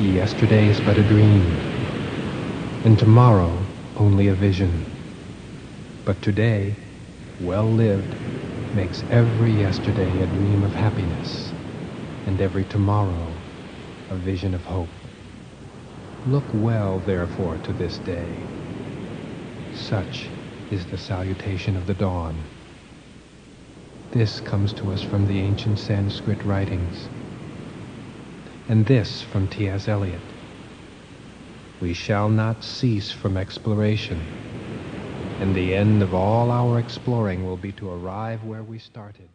Yesterday is but a dream, and tomorrow only a vision. But today, well lived, makes every yesterday a dream of happiness, and every tomorrow a vision of hope. Look well, therefore, to this day. Such is the salutation of the dawn. This comes to us from the ancient Sanskrit writings, and this from T.S. Eliot. We shall not cease from exploration, and the end of all our exploring will be to arrive where we started.